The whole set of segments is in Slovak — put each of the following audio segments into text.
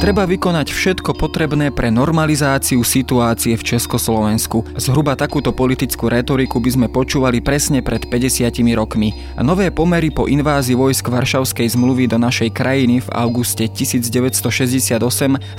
Treba vykonať všetko potrebné pre normalizáciu situácie v Československu. Zhruba takúto politickú retoriku by sme počúvali presne pred 50 rokmi. Nové pomery po invázii vojsk Varšavskej zmluvy do našej krajiny v auguste 1968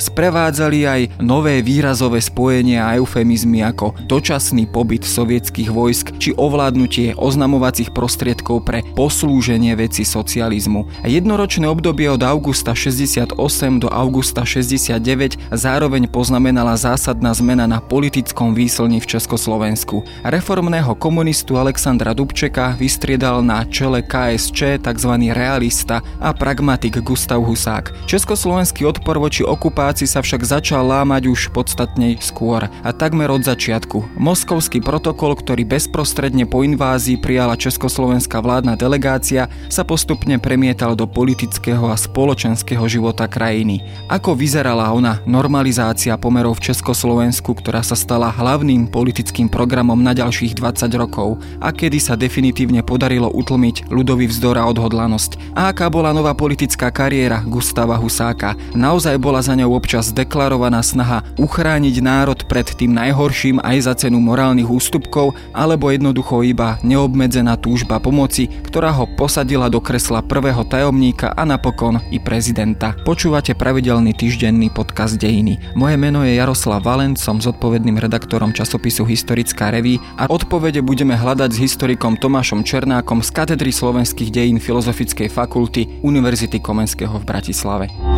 sprevádzali aj nové výrazové spojenia a eufemizmy ako dočasný pobyt sovietských vojsk či ovládnutie oznamovacích prostriedkov pre poslúženie veci socializmu. Jednoročné obdobie od augusta 68 do augusta augusta 69 zároveň poznamenala zásadná zmena na politickom výslni v Československu. Reformného komunistu Alexandra Dubčeka vystriedal na čele KSČ tzv. realista a pragmatik Gustav Husák. Československý odpor voči okupácii sa však začal lámať už podstatne skôr a takmer od začiatku. Moskovský protokol, ktorý bezprostredne po invázii prijala československá vládna delegácia, sa postupne premietal do politického a spoločenského života krajiny. Ako vyzerala ona normalizácia pomerov v Československu, ktorá sa stala hlavným politickým programom na ďalších 20 rokov a kedy sa definitívne podarilo utlmiť ľudový vzdor a odhodlanosť. A aká bola nová politická kariéra Gustava Husáka? Naozaj bola za ňou občas deklarovaná snaha uchrániť národ pred tým najhorším aj za cenu morálnych ústupkov, alebo jednoducho iba neobmedzená túžba pomoci, ktorá ho posadila do kresla prvého tajomníka a napokon i prezidenta. Počúvate pravidelný pravidelný týždenný podcast Dejiny. Moje meno je Jaroslav Valent, som zodpovedným redaktorom časopisu Historická reví a odpovede budeme hľadať s historikom Tomášom Černákom z katedry slovenských dejín Filozofickej fakulty Univerzity Komenského v Bratislave.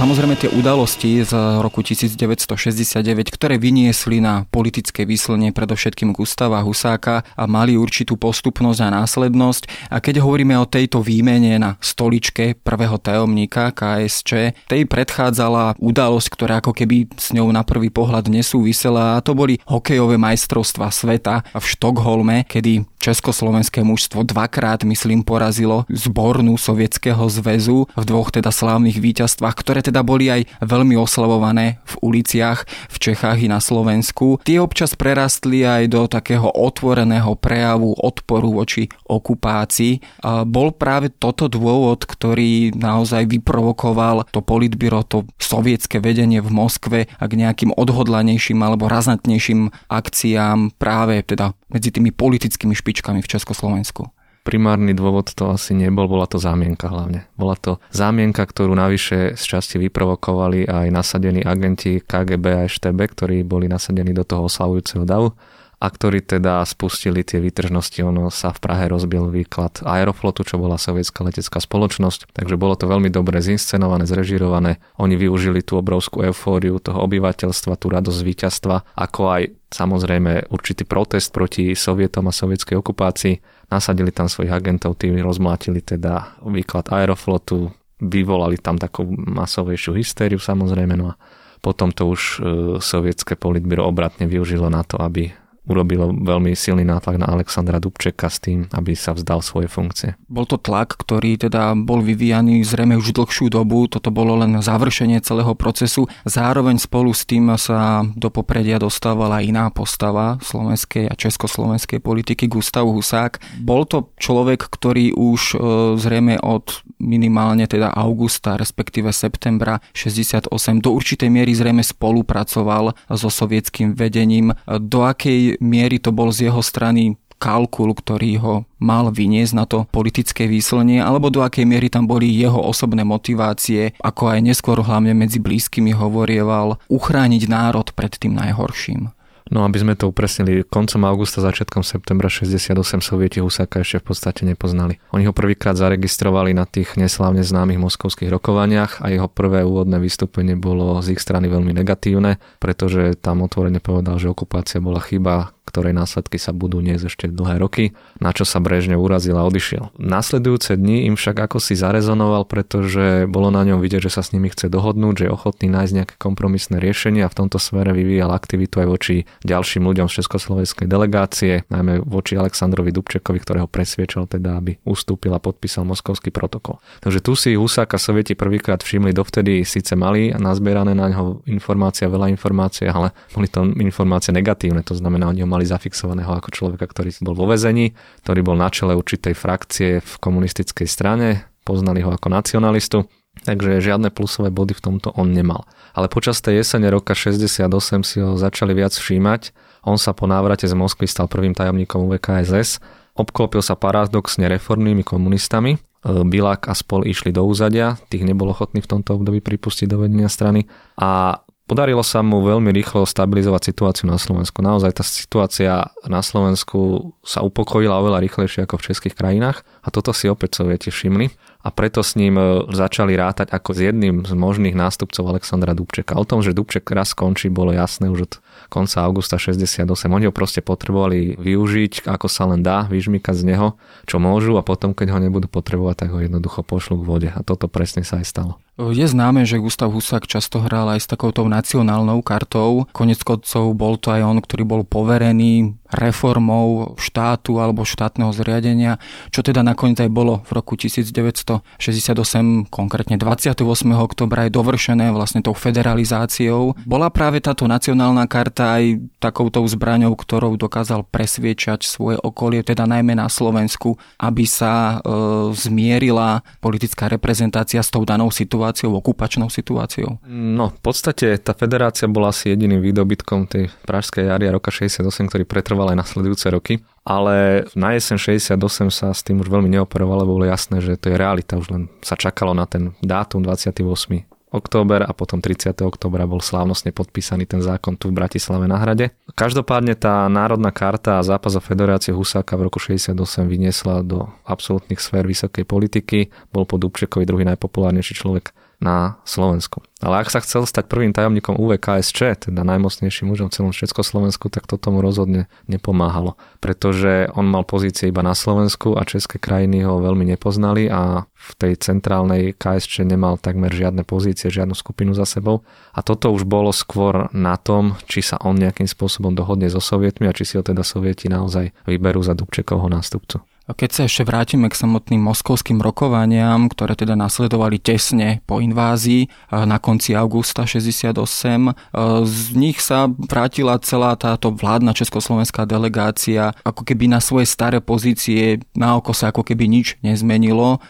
Samozrejme tie udalosti z roku 1969, ktoré vyniesli na politické výslnie predovšetkým Gustava Husáka a mali určitú postupnosť a následnosť. A keď hovoríme o tejto výmene na stoličke prvého tajomníka KSČ, tej predchádzala udalosť, ktorá ako keby s ňou na prvý pohľad nesúvisela a to boli hokejové majstrovstva sveta v Štokholme, kedy Československé mužstvo dvakrát, myslím, porazilo zbornú Sovietskeho zväzu v dvoch teda slávnych víťazstvách, ktoré teda boli aj veľmi oslavované v uliciach v Čechách i na Slovensku. Tie občas prerastli aj do takého otvoreného prejavu odporu voči okupácii. Bol práve toto dôvod, ktorý naozaj vyprovokoval to politbyro, to sovietské vedenie v Moskve a k nejakým odhodlanejším alebo razantnejším akciám práve teda medzi tými politickými špičkami v Československu? Primárny dôvod to asi nebol, bola to zámienka hlavne. Bola to zámienka, ktorú navyše z časti vyprovokovali aj nasadení agenti KGB a ŠTB, ktorí boli nasadení do toho oslavujúceho davu a ktorí teda spustili tie výtržnosti. Ono sa v Prahe rozbil výklad Aeroflotu, čo bola sovietská letecká spoločnosť, takže bolo to veľmi dobre zinscenované, zrežirované. Oni využili tú obrovskú eufóriu toho obyvateľstva, tú radosť víťazstva, ako aj samozrejme určitý protest proti Sovietom a sovietskej okupácii. Nasadili tam svojich agentov, tí rozmlátili teda výklad Aeroflotu, vyvolali tam takú masovejšiu hystériu samozrejme, no a potom to už e, sovietské politbyro obratne využilo na to, aby urobilo veľmi silný nátlak na Alexandra Dubčeka s tým, aby sa vzdal svoje funkcie. Bol to tlak, ktorý teda bol vyvíjaný zrejme už dlhšiu dobu, toto bolo len završenie celého procesu. Zároveň spolu s tým sa do popredia dostávala iná postava slovenskej a československej politiky, Gustav Husák. Bol to človek, ktorý už e, zrejme od minimálne teda augusta, respektíve septembra 68 do určitej miery zrejme spolupracoval so sovietským vedením. Do akej miery to bol z jeho strany kalkul, ktorý ho mal vyniesť na to politické výslnie, alebo do akej miery tam boli jeho osobné motivácie, ako aj neskôr hlavne medzi blízkymi hovorieval, uchrániť národ pred tým najhorším. No aby sme to upresnili, koncom augusta, začiatkom septembra 68 sovieti Husáka ešte v podstate nepoznali. Oni ho prvýkrát zaregistrovali na tých neslávne známych moskovských rokovaniach a jeho prvé úvodné vystúpenie bolo z ich strany veľmi negatívne, pretože tam otvorene povedal, že okupácia bola chyba, ktorej následky sa budú niesť ešte dlhé roky, na čo sa Brežne urazil a odišiel. Nasledujúce dni im však ako si zarezonoval, pretože bolo na ňom vidieť, že sa s nimi chce dohodnúť, že je ochotný nájsť nejaké kompromisné riešenie a v tomto smere vyvíjal aktivitu aj voči ďalším ľuďom z Československej delegácie, najmä voči Aleksandrovi Dubčekovi, ktorého presviečal teda, aby ustúpil a podpísal moskovský protokol. Takže tu si Husáka sovieti prvýkrát všimli, dovtedy síce mali nazbierané na ňo informácie, veľa informácií, ale boli to informácie negatívne, to znamená, oni ho mali zafixovaného ako človeka, ktorý bol vo vezení, ktorý bol na čele určitej frakcie v komunistickej strane, poznali ho ako nacionalistu, takže žiadne plusové body v tomto on nemal. Ale počas tej jesene roka 68 si ho začali viac všímať. On sa po návrate z Moskvy stal prvým tajomníkom UVKSS, obklopil sa paradoxne reformnými komunistami, e, Bilák a spol išli do úzadia, tých nebol ochotný v tomto období pripustiť do vedenia strany a Podarilo sa mu veľmi rýchlo stabilizovať situáciu na Slovensku. Naozaj tá situácia na Slovensku sa upokojila oveľa rýchlejšie ako v českých krajinách a toto si opäť sovieti všimli a preto s ním e, začali rátať ako s jedným z možných nástupcov Alexandra Dubčeka. O tom, že Dubček raz skončí, bolo jasné už od konca augusta 68. Oni ho proste potrebovali využiť, ako sa len dá, vyžmykať z neho, čo môžu a potom, keď ho nebudú potrebovať, tak ho jednoducho pošlu k vode. A toto presne sa aj stalo. Je známe, že Gustav Husák často hral aj s takouto nacionálnou kartou. Konec koncov bol to aj on, ktorý bol poverený reformou štátu alebo štátneho zriadenia, čo teda nakoniec aj bolo v roku 1968, konkrétne 28. oktobra je dovršené vlastne tou federalizáciou. Bola práve táto nacionálna karta aj takouto zbraňou, ktorou dokázal presviečať svoje okolie, teda najmä na Slovensku, aby sa e, zmierila politická reprezentácia s tou danou situáciou, okupačnou situáciou? No, v podstate tá federácia bola asi jediným výdobytkom tej pražskej jary roka 68, ktorý pretrval trval aj nasledujúce roky. Ale na jesen 68 sa s tým už veľmi neoperovalo, bolo jasné, že to je realita. Už len sa čakalo na ten dátum 28 október a potom 30. októbra bol slávnostne podpísaný ten zákon tu v Bratislave na hrade. Každopádne tá národná karta a zápas o Federácie Husáka v roku 68 vyniesla do absolútnych sfér vysokej politiky. Bol po Dubčekovi druhý najpopulárnejší človek na Slovensku. Ale ak sa chcel stať prvým tajomníkom UVKSČ, teda najmocnejším mužom v celom Československu, tak to tomu rozhodne nepomáhalo. Pretože on mal pozície iba na Slovensku a české krajiny ho veľmi nepoznali a v tej centrálnej KSČ nemal takmer žiadne pozície, žiadnu skupinu za sebou. A toto už bolo skôr na tom, či sa on nejakým spôsobom dohodne so sovietmi a či si ho teda sovieti naozaj vyberú za Dubčekovho nástupcu. Keď sa ešte vrátime k samotným moskovským rokovaniam, ktoré teda nasledovali tesne po invázii na konci augusta 68, z nich sa vrátila celá táto vládna československá delegácia ako keby na svoje staré pozície, na oko sa ako keby nič nezmenilo.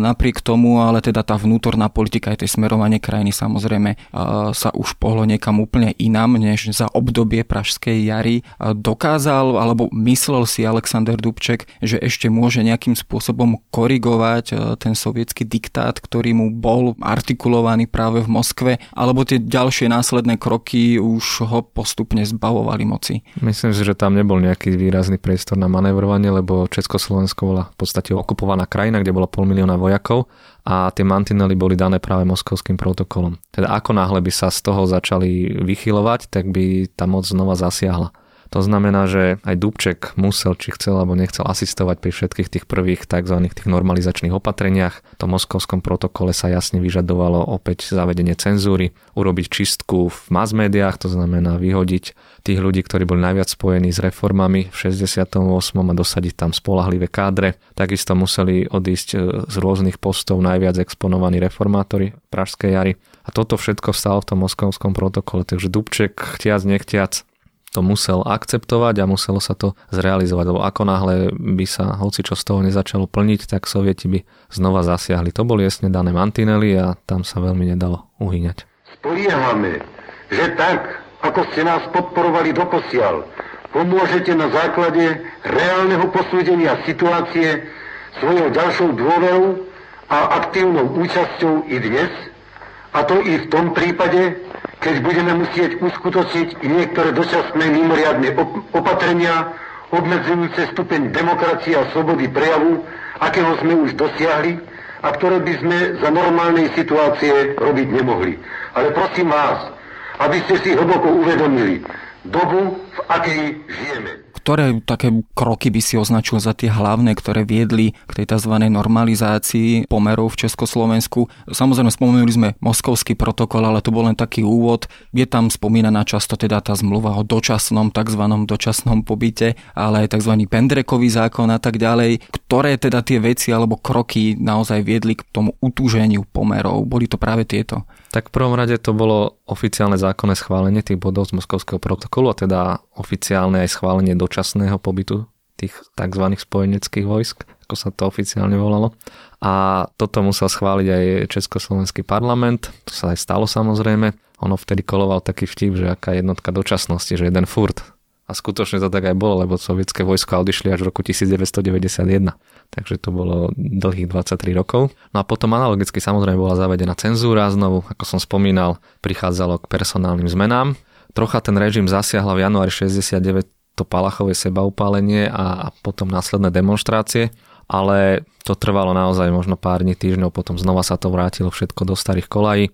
Napriek tomu, ale teda tá vnútorná politika aj tej smerovanie krajiny samozrejme sa už pohlo niekam úplne inám, než za obdobie Pražskej jary. Dokázal, alebo myslel si Alexander Dubček, že ešte môže nejakým spôsobom korigovať e, ten sovietský diktát, ktorý mu bol artikulovaný práve v Moskve, alebo tie ďalšie následné kroky už ho postupne zbavovali moci? Myslím si, že tam nebol nejaký výrazný priestor na manevrovanie, lebo Československo bola v podstate okupovaná krajina, kde bolo pol milióna vojakov a tie mantinely boli dané práve moskovským protokolom. Teda ako náhle by sa z toho začali vychylovať, tak by tá moc znova zasiahla. To znamená, že aj Dubček musel, či chcel alebo nechcel asistovať pri všetkých tých prvých tzv. tých normalizačných opatreniach. V tom moskovskom protokole sa jasne vyžadovalo opäť zavedenie cenzúry, urobiť čistku v mass médiách, to znamená vyhodiť tých ľudí, ktorí boli najviac spojení s reformami v 68. a dosadiť tam spolahlivé kádre. Takisto museli odísť e, z rôznych postov najviac exponovaní reformátori Pražskej jary. A toto všetko stalo v tom moskovskom protokole, takže Dubček, chtiac nechtiac, to musel akceptovať a muselo sa to zrealizovať, lebo ako náhle by sa hoci čo z toho nezačalo plniť, tak sovieti by znova zasiahli. To boli jasne dané mantinely a tam sa veľmi nedalo uhyňať. Spoliehame, že tak, ako ste nás podporovali doposiaľ, pomôžete na základe reálneho posúdenia situácie svojou ďalšou dôverou a aktívnou účasťou i dnes, a to i v tom prípade, keď budeme musieť uskutočniť niektoré dočasné mimoriadne opatrenia obmedzujúce stupeň demokracie a slobody prejavu, akého sme už dosiahli a ktoré by sme za normálnej situácie robiť nemohli. Ale prosím vás, aby ste si hlboko uvedomili, dobu, v akej žijeme. Ktoré také kroky by si označil za tie hlavné, ktoré viedli k tej tzv. normalizácii pomerov v Československu? Samozrejme spomenuli sme moskovský protokol, ale to bol len taký úvod. Je tam spomínaná často teda tá zmluva o dočasnom, tzv. dočasnom pobyte, ale aj tzv. Pendrekový zákon a tak ďalej. Ktoré teda tie veci alebo kroky naozaj viedli k tomu utúženiu pomerov? Boli to práve tieto? Tak v prvom rade to bolo oficiálne zákonné schválenie tých bodov z Moskovského protokolu, a teda oficiálne aj schválenie dočasného pobytu tých tzv. spojeneckých vojsk, ako sa to oficiálne volalo. A toto musel schváliť aj Československý parlament, to sa aj stalo samozrejme. Ono vtedy koloval taký vtip, že aká jednotka dočasnosti, že jeden furt. A skutočne to tak aj bolo, lebo sovietské vojska odišli až v roku 1991 takže to bolo dlhých 23 rokov. No a potom analogicky samozrejme bola zavedená cenzúra, znovu, ako som spomínal, prichádzalo k personálnym zmenám. Trocha ten režim zasiahla v januári 69 to palachové sebaupálenie a, potom následné demonstrácie, ale to trvalo naozaj možno pár dní, týždňov, potom znova sa to vrátilo všetko do starých kolají.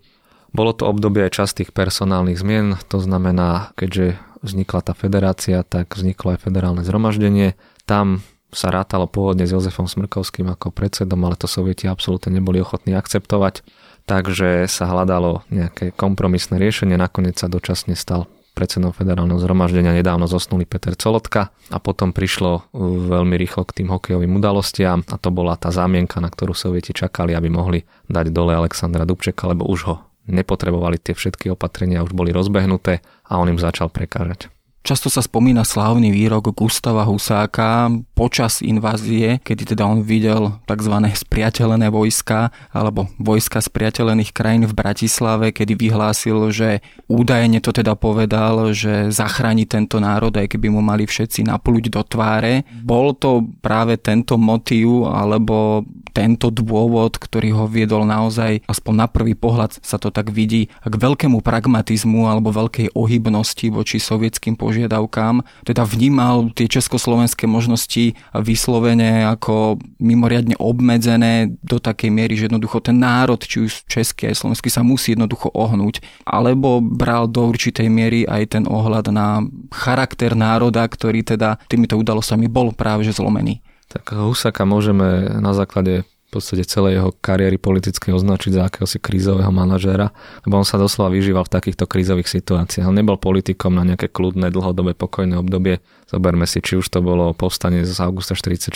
Bolo to obdobie aj častých personálnych zmien, to znamená, keďže vznikla tá federácia, tak vzniklo aj federálne zhromaždenie. Tam sa rátalo pôvodne s Jozefom Smrkovským ako predsedom, ale to sovieti absolútne neboli ochotní akceptovať, takže sa hľadalo nejaké kompromisné riešenie, nakoniec sa dočasne stal predsedom federálneho zhromaždenia. Nedávno zosnulý Peter Colotka a potom prišlo uh, veľmi rýchlo k tým hokejovým udalostiam a to bola tá zámienka, na ktorú sovieti čakali, aby mohli dať dole Alexandra Dubčeka, lebo už ho nepotrebovali tie všetky opatrenia, už boli rozbehnuté a on im začal prekážať. Často sa spomína slávny výrok Gustava Husáka počas invázie, kedy teda on videl tzv. spriateľené vojska alebo vojska spriateľených krajín v Bratislave, kedy vyhlásil, že údajne to teda povedal, že zachráni tento národ, aj keby mu mali všetci napluť do tváre. Bol to práve tento motív alebo tento dôvod, ktorý ho viedol naozaj, aspoň na prvý pohľad sa to tak vidí, k veľkému pragmatizmu alebo veľkej ohybnosti voči sovietským požiadavkám. Teda vnímal tie československé možnosti vyslovene ako mimoriadne obmedzené do takej miery, že jednoducho ten národ, či už český aj slovenský, sa musí jednoducho ohnúť. Alebo bral do určitej miery aj ten ohľad na charakter národa, ktorý teda týmito udalosťami bol práve že zlomený. Tak Husaka môžeme na základe v podstate celej jeho kariéry politickej označiť za akéhosi krízového manažéra, lebo on sa doslova vyžíval v takýchto krízových situáciách. On nebol politikom na nejaké kľudné, dlhodobé, pokojné obdobie. Zoberme si, či už to bolo povstanie z augusta 44,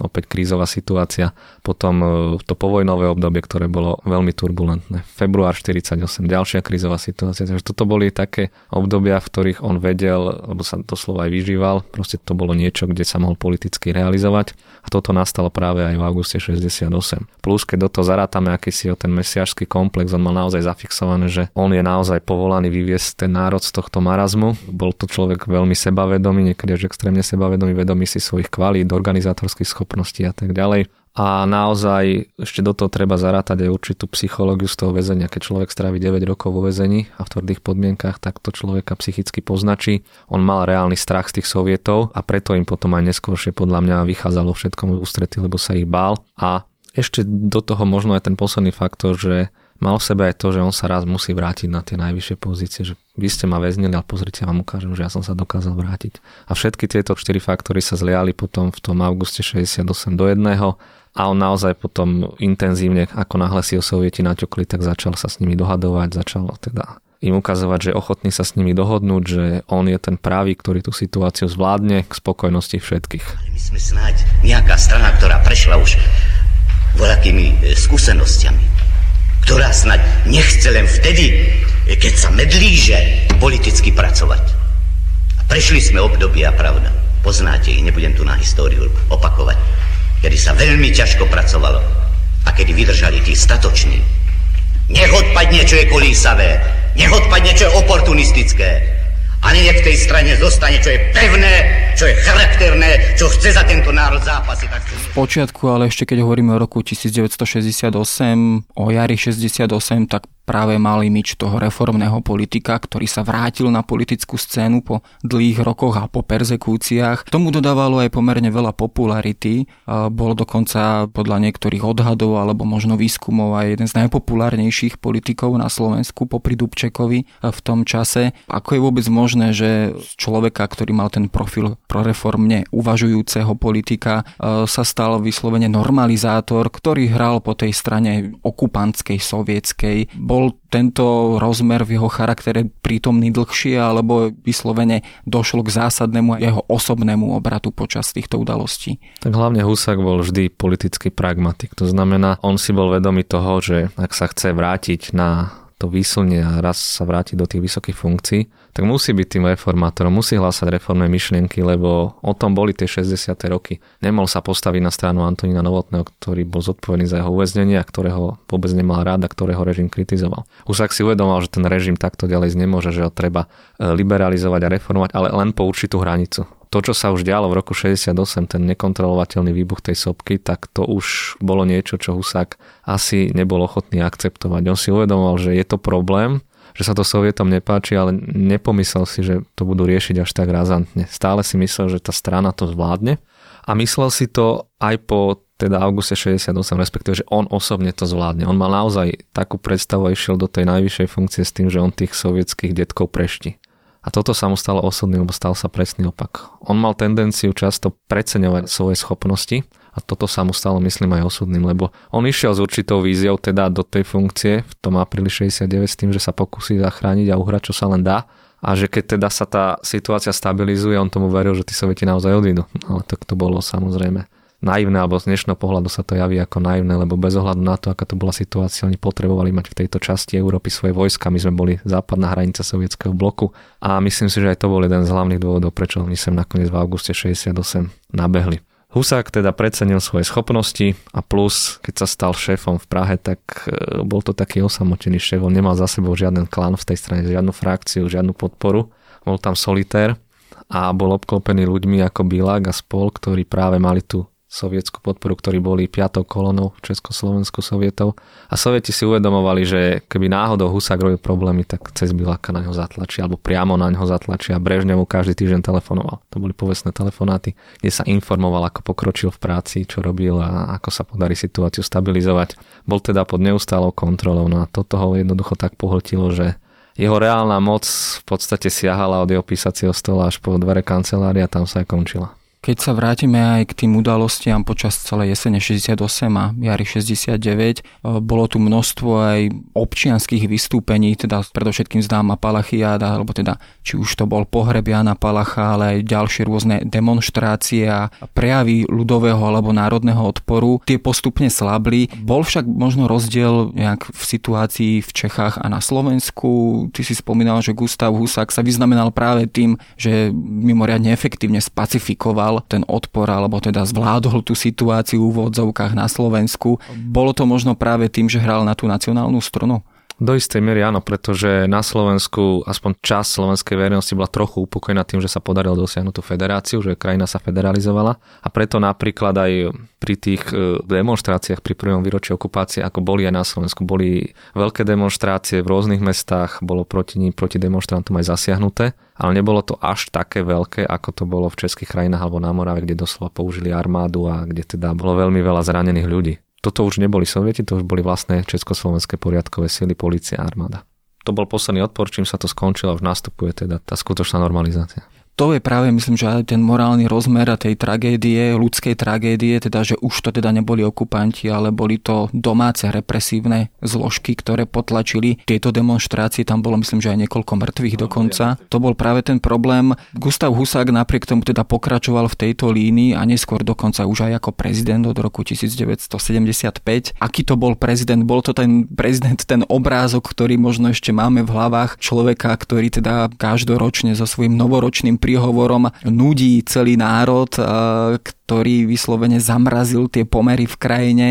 opäť krízová situácia, potom e, to povojnové obdobie, ktoré bolo veľmi turbulentné. Február 48, ďalšia krízová situácia. Takže toto boli také obdobia, v ktorých on vedel, lebo sa doslova aj vyžíval, proste to bolo niečo, kde sa mohol politicky realizovať. A toto nastalo práve aj v auguste 68. Plus, keď do toho zarátame akýsi o ten mesiašský komplex, on mal naozaj zafixované, že on je naozaj povolaný vyviesť ten národ z tohto marazmu. Bol to človek veľmi sebavedomý, niekedy až extrémne sebavedomý, vedomý si svojich kvalít, organizátorských schopností a tak ďalej a naozaj ešte do toho treba zarátať aj určitú psychológiu z toho väzenia. Keď človek strávi 9 rokov vo väzení a v tvrdých podmienkach, tak to človeka psychicky poznačí. On mal reálny strach z tých sovietov a preto im potom aj neskôršie podľa mňa vychádzalo všetkom ústrety, lebo sa ich bál. A ešte do toho možno aj ten posledný faktor, že mal v sebe aj to, že on sa raz musí vrátiť na tie najvyššie pozície, že vy ste ma väznili, ale pozrite, vám ukážem, že ja som sa dokázal vrátiť. A všetky tieto štyri faktory sa zliali potom v tom auguste 68 do jedného a on naozaj potom intenzívne, ako náhle si ho sovieti naťukli, tak začal sa s nimi dohadovať, začal teda im ukazovať, že ochotný sa s nimi dohodnúť, že on je ten pravý, ktorý tú situáciu zvládne k spokojnosti všetkých. My sme snáď nejaká strana, ktorá prešla už voľakými e, skúsenostiami, ktorá snáď nechce len vtedy, keď sa medlíže politicky pracovať. A prešli sme obdobia, pravda. Poznáte ich, nebudem tu na históriu opakovať kedy sa veľmi ťažko pracovalo a kedy vydržali tí statoční. Nech odpadne, čo je kolísavé, nech odpadne, čo je oportunistické, ani nech v tej strane zostane, čo je pevné, čo je charakterné, čo chce za tento národ zápasy. Tak v počiatku, ale ešte keď hovoríme o roku 1968, o jari 68, tak práve mal imič toho reformného politika, ktorý sa vrátil na politickú scénu po dlhých rokoch a po persekúciách. Tomu dodávalo aj pomerne veľa popularity. Bol dokonca podľa niektorých odhadov alebo možno výskumov aj jeden z najpopulárnejších politikov na Slovensku popri Dubčekovi v tom čase. Ako je vôbec možné, že človeka, ktorý mal ten profil proreformne uvažujúceho politika, sa stal vyslovene normalizátor, ktorý hral po tej strane okupantskej, sovietskej. Bol tento rozmer v jeho charaktere prítomný dlhšie alebo vyslovene došlo k zásadnému jeho osobnému obratu počas týchto udalostí? Tak hlavne Husák bol vždy politický pragmatik. To znamená, on si bol vedomý toho, že ak sa chce vrátiť na to výslnie a raz sa vráti do tých vysokých funkcií, tak musí byť tým reformátorom, musí hlásať reformné myšlienky, lebo o tom boli tie 60. roky. Nemohol sa postaviť na stranu Antonína Novotného, ktorý bol zodpovedný za jeho uväznenie a ktorého vôbec nemal rád a ktorého režim kritizoval. Husák si uvedomal, že ten režim takto ďalej nemôže, že ho treba e, liberalizovať a reformovať, ale len po určitú hranicu to, čo sa už dialo v roku 68, ten nekontrolovateľný výbuch tej sopky, tak to už bolo niečo, čo Husák asi nebol ochotný akceptovať. On si uvedomoval, že je to problém, že sa to Sovietom nepáči, ale nepomyslel si, že to budú riešiť až tak razantne. Stále si myslel, že tá strana to zvládne a myslel si to aj po teda auguste 68, respektíve, že on osobne to zvládne. On mal naozaj takú predstavu a išiel do tej najvyššej funkcie s tým, že on tých sovietských detkov prešti. A toto sa mu stalo osudným, lebo stal sa presný opak. On mal tendenciu často preceňovať svoje schopnosti a toto sa mu stalo, myslím, aj osudným, lebo on išiel s určitou víziou teda do tej funkcie v tom apríli 69 s tým, že sa pokusí zachrániť a uhrať, čo sa len dá a že keď teda sa tá situácia stabilizuje, on tomu veril, že tí sovieti naozaj odídu. Ale tak to bolo samozrejme naivné, alebo z dnešného pohľadu sa to javí ako naivné, lebo bez ohľadu na to, aká to bola situácia, oni potrebovali mať v tejto časti Európy svoje vojska. My sme boli západná hranica sovietského bloku a myslím si, že aj to bol jeden z hlavných dôvodov, prečo oni sem nakoniec v auguste 68 nabehli. Husák teda precenil svoje schopnosti a plus, keď sa stal šéfom v Prahe, tak e, bol to taký osamotený šéf, on nemal za sebou žiaden klan v tej strane, žiadnu frakciu, žiadnu podporu, bol tam solitér a bol obklopený ľuďmi ako Bilák a spol, ktorí práve mali tú sovietskú podporu, ktorí boli piatou kolonou v Československu sovietov. A sovieti si uvedomovali, že keby náhodou Husák robil problémy, tak cez Biláka na ňo zatlačí, alebo priamo na ňo zatlačí a Brežne mu každý týždeň telefonoval. To boli povestné telefonáty, kde sa informoval, ako pokročil v práci, čo robil a ako sa podarí situáciu stabilizovať. Bol teda pod neustálou kontrolou, no a toto ho jednoducho tak pohltilo, že jeho reálna moc v podstate siahala od jeho písacieho stola až po dvere kancelária a tam sa aj končila. Keď sa vrátime aj k tým udalostiam počas celej jesene 68 a jary 69, e, bolo tu množstvo aj občianských vystúpení, teda predovšetkým známa Palachiáda, alebo teda či už to bol pohreb Jana Palacha, ale aj ďalšie rôzne demonstrácie a prejavy ľudového alebo národného odporu. Tie postupne slabli. Bol však možno rozdiel nejak v situácii v Čechách a na Slovensku. Ty si spomínal, že Gustav Husák sa vyznamenal práve tým, že mimoriadne efektívne spacifikoval zvládal ten odpor alebo teda zvládol tú situáciu v odzovkách na Slovensku. Bolo to možno práve tým, že hral na tú nacionálnu strunu? Do istej miery áno, pretože na Slovensku aspoň časť slovenskej verejnosti bola trochu upokojená tým, že sa podarilo dosiahnuť tú federáciu, že krajina sa federalizovala. A preto napríklad aj pri tých e, demonstráciách pri prvom výročí okupácie, ako boli aj na Slovensku, boli veľké demonstrácie v rôznych mestách, bolo proti ním, proti demonstrantom aj zasiahnuté, ale nebolo to až také veľké, ako to bolo v českých krajinách alebo na Morave, kde doslova použili armádu a kde teda bolo veľmi veľa zranených ľudí toto už neboli sovieti, to už boli vlastné československé poriadkové sily, policia a armáda. To bol posledný odpor, čím sa to skončilo, už nastupuje teda tá skutočná normalizácia to je práve, myslím, že aj ten morálny rozmer a tej tragédie, ľudskej tragédie, teda, že už to teda neboli okupanti, ale boli to domáce represívne zložky, ktoré potlačili tieto demonstrácie. Tam bolo, myslím, že aj niekoľko mŕtvych no, dokonca. To bol práve ten problém. Gustav Husák napriek tomu teda pokračoval v tejto línii a neskôr dokonca už aj ako prezident od roku 1975. Aký to bol prezident? Bol to ten prezident, ten obrázok, ktorý možno ešte máme v hlavách človeka, ktorý teda každoročne so svojím novoročným príhovorom nudí celý národ, ktorý vyslovene zamrazil tie pomery v krajine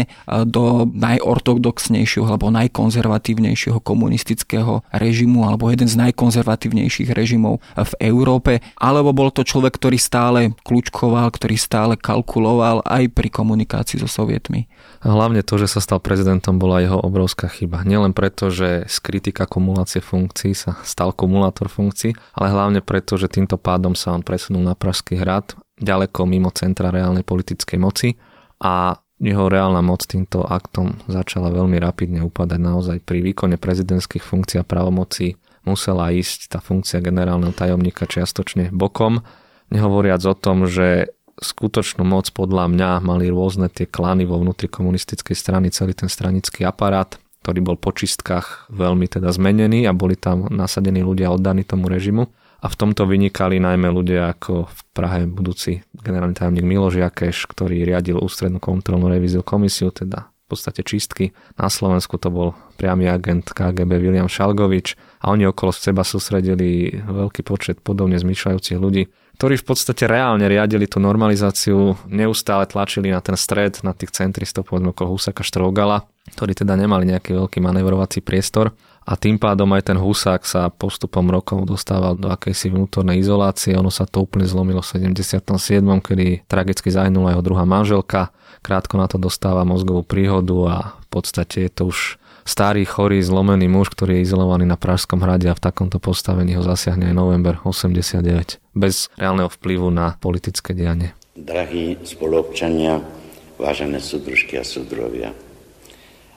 do najortodoxnejšieho alebo najkonzervatívnejšieho komunistického režimu alebo jeden z najkonzervatívnejších režimov v Európe, alebo bol to človek, ktorý stále kľúčkoval, ktorý stále kalkuloval aj pri komunikácii so sovietmi. Hlavne to, že sa stal prezidentom, bola jeho obrovská chyba. Nielen preto, že z kritika kumulácie funkcií sa stal kumulátor funkcií, ale hlavne preto, že týmto pádom sa on presunul na Pražský hrad, ďaleko mimo centra reálnej politickej moci a jeho reálna moc týmto aktom začala veľmi rapidne upadať naozaj pri výkone prezidentských funkcií a pravomocí musela ísť tá funkcia generálneho tajomníka čiastočne bokom, nehovoriac o tom, že skutočnú moc podľa mňa mali rôzne tie klany vo vnútri komunistickej strany, celý ten stranický aparát, ktorý bol po čistkách veľmi teda zmenený a boli tam nasadení ľudia oddaní tomu režimu. A v tomto vynikali najmä ľudia ako v Prahe budúci generálny tajomník Miloš Jakeš, ktorý riadil ústrednú kontrolnú revíziu komisiu, teda v podstate čistky. Na Slovensku to bol priamy agent KGB William Šalgovič a oni okolo seba sústredili veľký počet podobne zmyšľajúcich ľudí, ktorí v podstate reálne riadili tú normalizáciu, neustále tlačili na ten stred, na tých centristov, povedzme okolo Husaka Štrogala, ktorí teda nemali nejaký veľký manevrovací priestor a tým pádom aj ten Husák sa postupom rokov dostával do akejsi vnútornej izolácie. Ono sa to úplne zlomilo v 77., kedy tragicky zahynula jeho druhá manželka. Krátko na to dostáva mozgovú príhodu a v podstate je to už starý, chorý, zlomený muž, ktorý je izolovaný na Pražskom hrade a v takomto postavení ho zasiahne aj november 89 bez reálneho vplyvu na politické dianie. Drahí spoluobčania, vážené súdružky a súdrovia,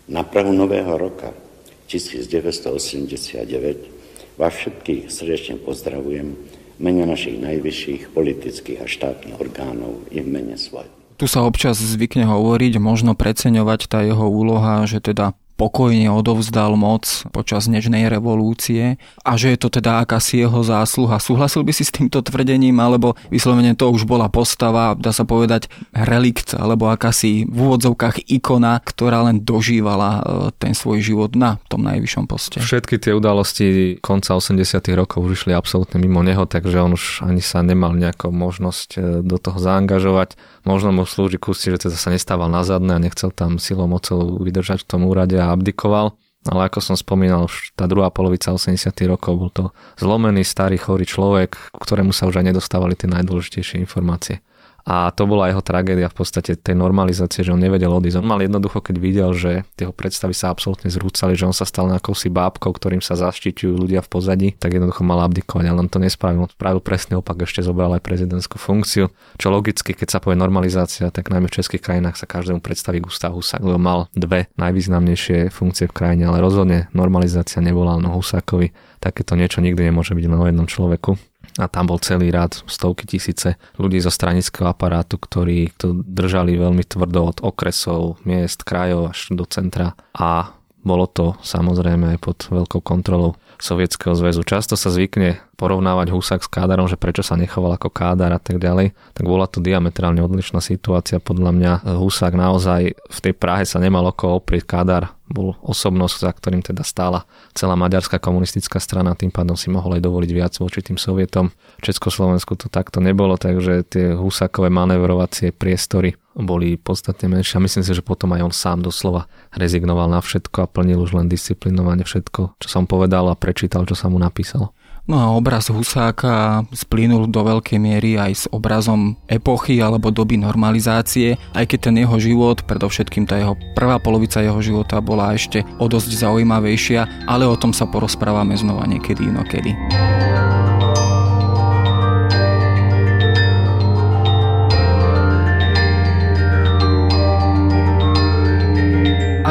na Prahu Nového roka 1989 vás všetkých srdečne pozdravujem mene našich najvyšších politických a štátnych orgánov i v mene svojho. Tu sa občas zvykne hovoriť, možno preceňovať tá jeho úloha, že teda pokojne odovzdal moc počas Nežnej revolúcie a že je to teda akási jeho zásluha. Súhlasil by si s týmto tvrdením, alebo vyslovene to už bola postava, dá sa povedať, relikt, alebo akási v úvodzovkách ikona, ktorá len dožívala e, ten svoj život na tom najvyššom poste. Všetky tie udalosti konca 80 rokov už išli absolútne mimo neho, takže on už ani sa nemal nejakú možnosť e, do toho zaangažovať. Možno mu slúži kusti, že teda sa nestával na zadné a nechcel tam silou mocou vydržať v tom úrade a abdikoval. Ale ako som spomínal, už tá druhá polovica 80 rokov bol to zlomený, starý, chorý človek, ktorému sa už aj nedostávali tie najdôležitejšie informácie. A to bola jeho tragédia v podstate tej normalizácie, že on nevedel odísť. On mal jednoducho, keď videl, že jeho predstavy sa absolútne zrúcali, že on sa stal nejakou si bábkou, ktorým sa zaštiťujú ľudia v pozadí, tak jednoducho mal abdikovať, ale on to nespravil. Spravil presný opak, ešte zobral aj prezidentskú funkciu. Čo logicky, keď sa povie normalizácia, tak najmä v českých krajinách sa každému predstaví Gustav Husák, lebo mal dve najvýznamnejšie funkcie v krajine, ale rozhodne normalizácia nebola len Husákovi. Takéto niečo nikdy nemôže byť len o jednom človeku a tam bol celý rád, stovky tisíce ľudí zo stranického aparátu, ktorí to držali veľmi tvrdo od okresov, miest, krajov až do centra a bolo to samozrejme aj pod veľkou kontrolou Sovietskeho zväzu. Často sa zvykne porovnávať Husák s Kádarom, že prečo sa nechoval ako Kádar a tak ďalej, tak bola to diametrálne odlišná situácia. Podľa mňa Husák naozaj v tej Prahe sa nemal oko oprieť. Kádar bol osobnosť, za ktorým teda stála celá maďarská komunistická strana, tým pádom si mohol aj dovoliť viac voči tým Sovietom. V Československu to takto nebolo, takže tie Husákové manevrovacie priestory boli podstatne menšie a myslím si, že potom aj on sám doslova rezignoval na všetko a plnil už len disciplinovane všetko, čo som povedal a prečítal, čo sa mu napísalo. No a obraz Husáka splínul do veľkej miery aj s obrazom epochy alebo doby normalizácie, aj keď ten jeho život, predovšetkým tá jeho prvá polovica jeho života bola ešte o dosť zaujímavejšia, ale o tom sa porozprávame znova niekedy inokedy.